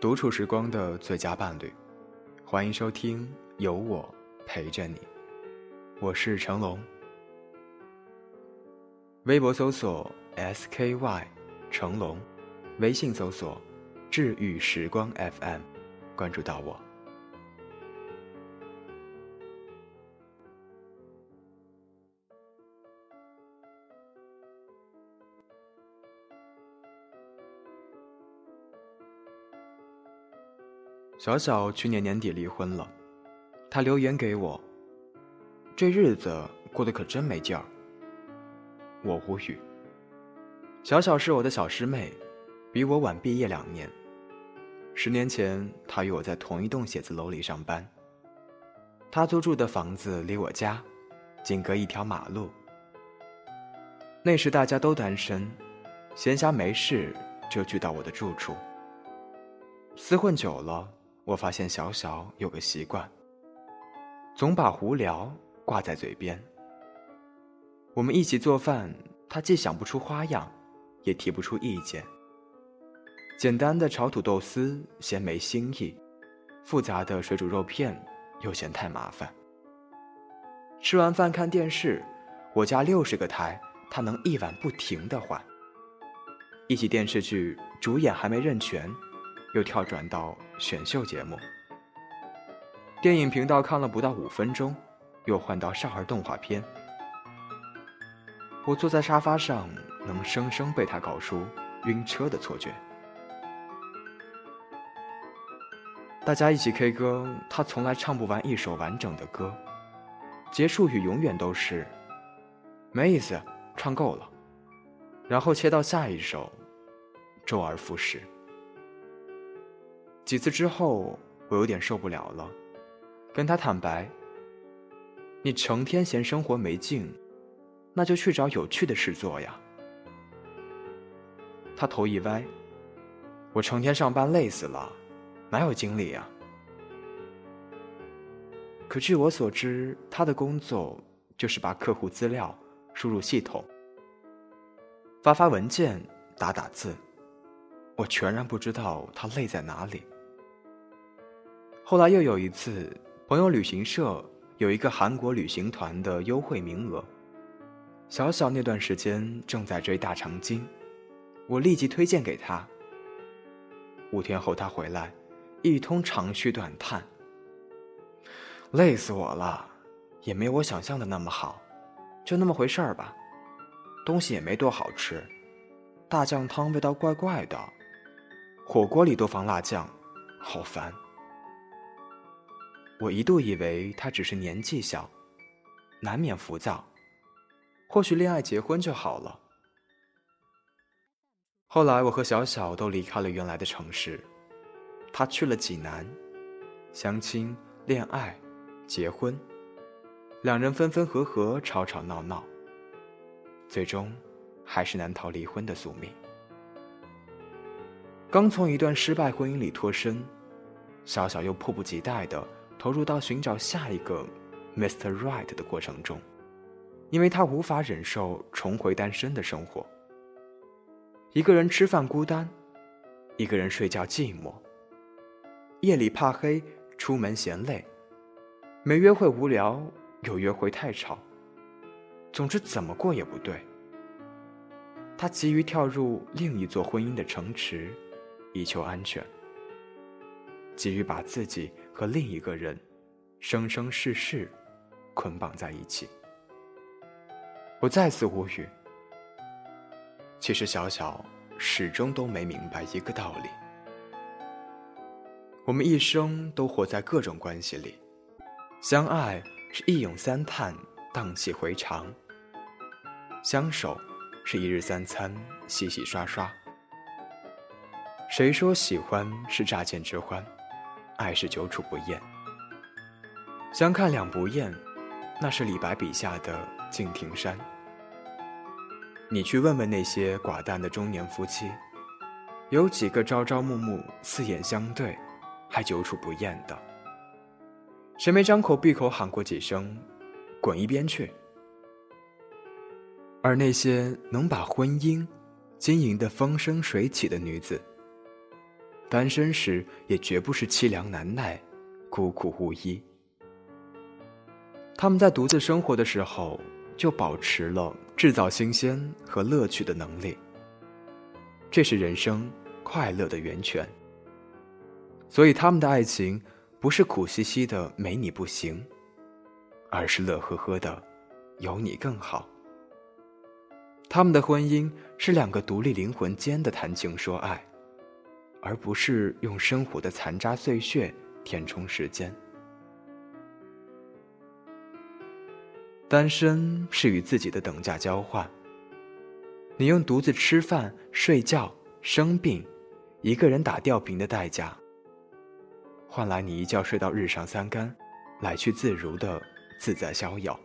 独处时光的最佳伴侣，欢迎收听有我陪着你，我是成龙。微博搜索 SKY 成龙，微信搜索治愈时光 FM，关注到我。小小去年年底离婚了，他留言给我：“这日子过得可真没劲儿。”我无语。小小是我的小师妹，比我晚毕业两年。十年前，她与我在同一栋写字楼里上班。她租住的房子离我家仅隔一条马路。那时大家都单身，闲暇没事就聚到我的住处。厮混久了。我发现小小有个习惯，总把无聊挂在嘴边。我们一起做饭，他既想不出花样，也提不出意见。简单的炒土豆丝嫌没新意，复杂的水煮肉片又嫌太麻烦。吃完饭看电视，我家六十个台，他能一晚不停的换。一起电视剧主演还没认全。又跳转到选秀节目，电影频道看了不到五分钟，又换到少儿动画片。我坐在沙发上，能生生被他搞出晕车的错觉。大家一起 K 歌，他从来唱不完一首完整的歌，结束语永远都是“没意思，唱够了”，然后切到下一首，周而复始。几次之后，我有点受不了了，跟他坦白：“你成天嫌生活没劲，那就去找有趣的事做呀。”他头一歪：“我成天上班累死了，哪有精力呀？”可据我所知，他的工作就是把客户资料输入系统，发发文件，打打字。我全然不知道他累在哪里。后来又有一次，朋友旅行社有一个韩国旅行团的优惠名额，小小那段时间正在追大长今，我立即推荐给他。五天后他回来，一通长吁短叹：“累死我了，也没我想象的那么好，就那么回事儿吧，东西也没多好吃，大酱汤味道怪怪的，火锅里都放辣酱，好烦。”我一度以为他只是年纪小，难免浮躁，或许恋爱结婚就好了。后来我和小小都离开了原来的城市，他去了济南，相亲、恋爱、结婚，两人分分合合，吵吵闹闹，最终还是难逃离婚的宿命。刚从一段失败婚姻里脱身，小小又迫不及待的。投入到寻找下一个 Mr. Right 的过程中，因为他无法忍受重回单身的生活。一个人吃饭孤单，一个人睡觉寂寞。夜里怕黑，出门嫌累，没约会无聊，有约会太吵。总之怎么过也不对。他急于跳入另一座婚姻的城池，以求安全。急于把自己。和另一个人，生生世世捆绑在一起。我再次无语。其实小小始终都没明白一个道理：我们一生都活在各种关系里，相爱是一咏三叹，荡气回肠；相守是一日三餐，洗洗刷刷。谁说喜欢是乍见之欢？爱是久处不厌，相看两不厌，那是李白笔下的敬亭山。你去问问那些寡淡的中年夫妻，有几个朝朝暮暮、四眼相对，还久处不厌的？谁没张口闭口喊过几声“滚一边去”？而那些能把婚姻经营的风生水起的女子，单身时也绝不是凄凉难耐、孤苦无依。他们在独自生活的时候，就保持了制造新鲜和乐趣的能力。这是人生快乐的源泉。所以，他们的爱情不是苦兮兮的没你不行，而是乐呵呵的有你更好。他们的婚姻是两个独立灵魂间的谈情说爱。而不是用生活的残渣碎屑填充时间。单身是与自己的等价交换。你用独自吃饭、睡觉、生病，一个人打吊瓶的代价，换来你一觉睡到日上三竿，来去自如的自在逍遥。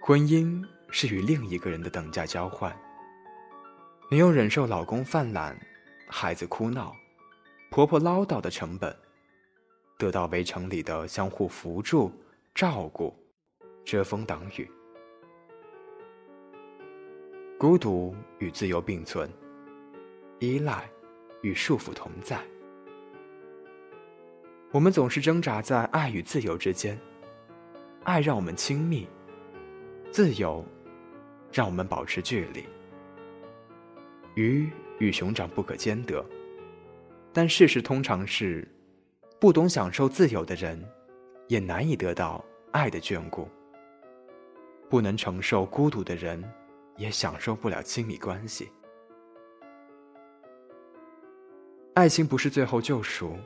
婚姻是与另一个人的等价交换。你用忍受老公犯懒、孩子哭闹、婆婆唠叨的成本，得到围城里的相互扶助、照顾、遮风挡雨。孤独与自由并存，依赖与束缚同在。我们总是挣扎在爱与自由之间，爱让我们亲密，自由让我们保持距离。鱼与熊掌不可兼得，但事实通常是，不懂享受自由的人，也难以得到爱的眷顾；不能承受孤独的人，也享受不了亲密关系。爱情不是最后救赎，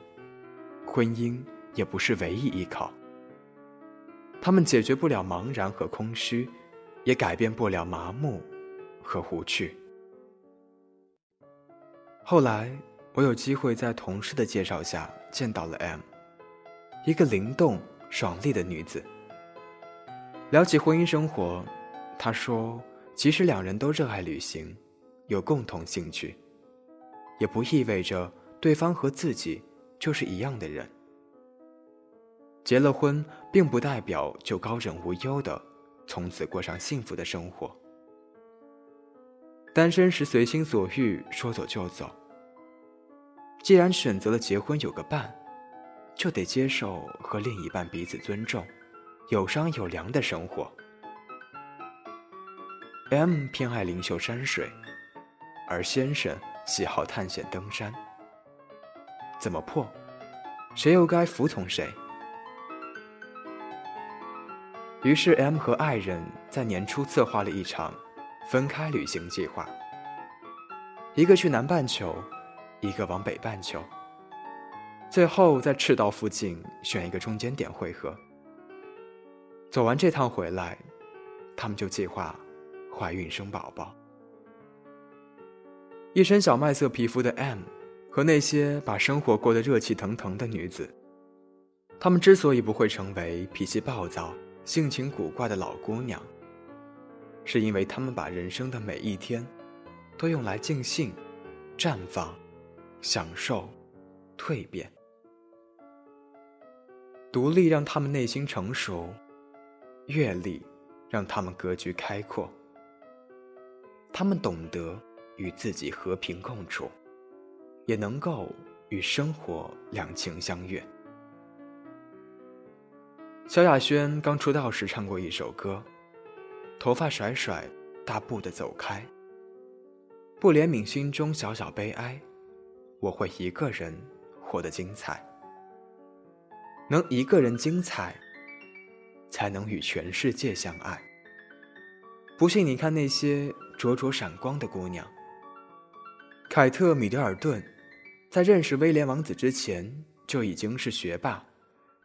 婚姻也不是唯一依靠。他们解决不了茫然和空虚，也改变不了麻木和无趣。后来，我有机会在同事的介绍下见到了 M，一个灵动爽利的女子。聊起婚姻生活，她说：“即使两人都热爱旅行，有共同兴趣，也不意味着对方和自己就是一样的人。结了婚，并不代表就高枕无忧的从此过上幸福的生活。”单身时随心所欲，说走就走。既然选择了结婚有个伴，就得接受和另一半彼此尊重、有商有量的生活。M 偏爱灵秀山水，而先生喜好探险登山。怎么破，谁又该服从谁？于是 M 和爱人在年初策划了一场。分开旅行计划，一个去南半球，一个往北半球。最后在赤道附近选一个中间点汇合。走完这趟回来，他们就计划怀孕生宝宝。一身小麦色皮肤的 M 和那些把生活过得热气腾腾的女子，她们之所以不会成为脾气暴躁、性情古怪的老姑娘。是因为他们把人生的每一天，都用来尽兴、绽放、享受、蜕变。独立让他们内心成熟，阅历让他们格局开阔。他们懂得与自己和平共处，也能够与生活两情相悦。萧亚轩刚出道时唱过一首歌。头发甩甩，大步的走开。不怜悯心中小小悲哀，我会一个人活得精彩。能一个人精彩，才能与全世界相爱。不信你看那些灼灼闪光的姑娘。凯特·米德尔顿，在认识威廉王子之前就已经是学霸，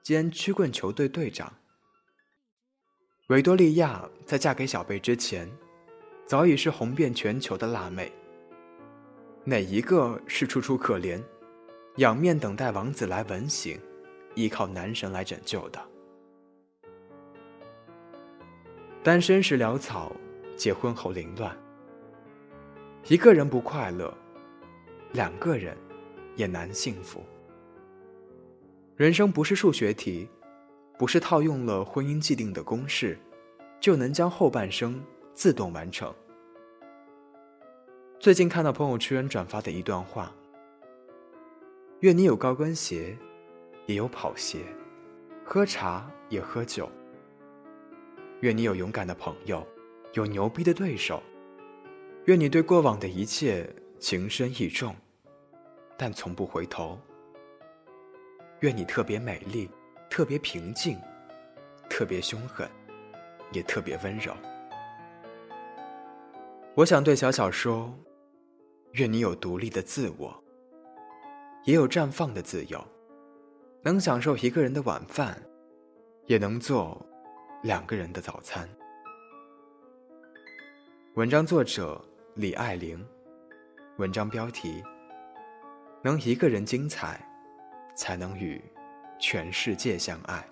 兼曲棍球队队长。维多利亚在嫁给小贝之前，早已是红遍全球的辣妹。哪一个是楚楚可怜，仰面等待王子来吻醒，依靠男神来拯救的？单身时潦草，结婚后凌乱。一个人不快乐，两个人也难幸福。人生不是数学题。不是套用了婚姻既定的公式，就能将后半生自动完成。最近看到朋友圈转发的一段话：愿你有高跟鞋，也有跑鞋，喝茶也喝酒。愿你有勇敢的朋友，有牛逼的对手。愿你对过往的一切情深意重，但从不回头。愿你特别美丽，特别平静，特别凶狠，也特别温柔。我想对小小说：愿你有独立的自我，也有绽放的自由，能享受一个人的晚饭，也能做两个人的早餐。文章作者李爱玲，文章标题：能一个人精彩。才能与全世界相爱。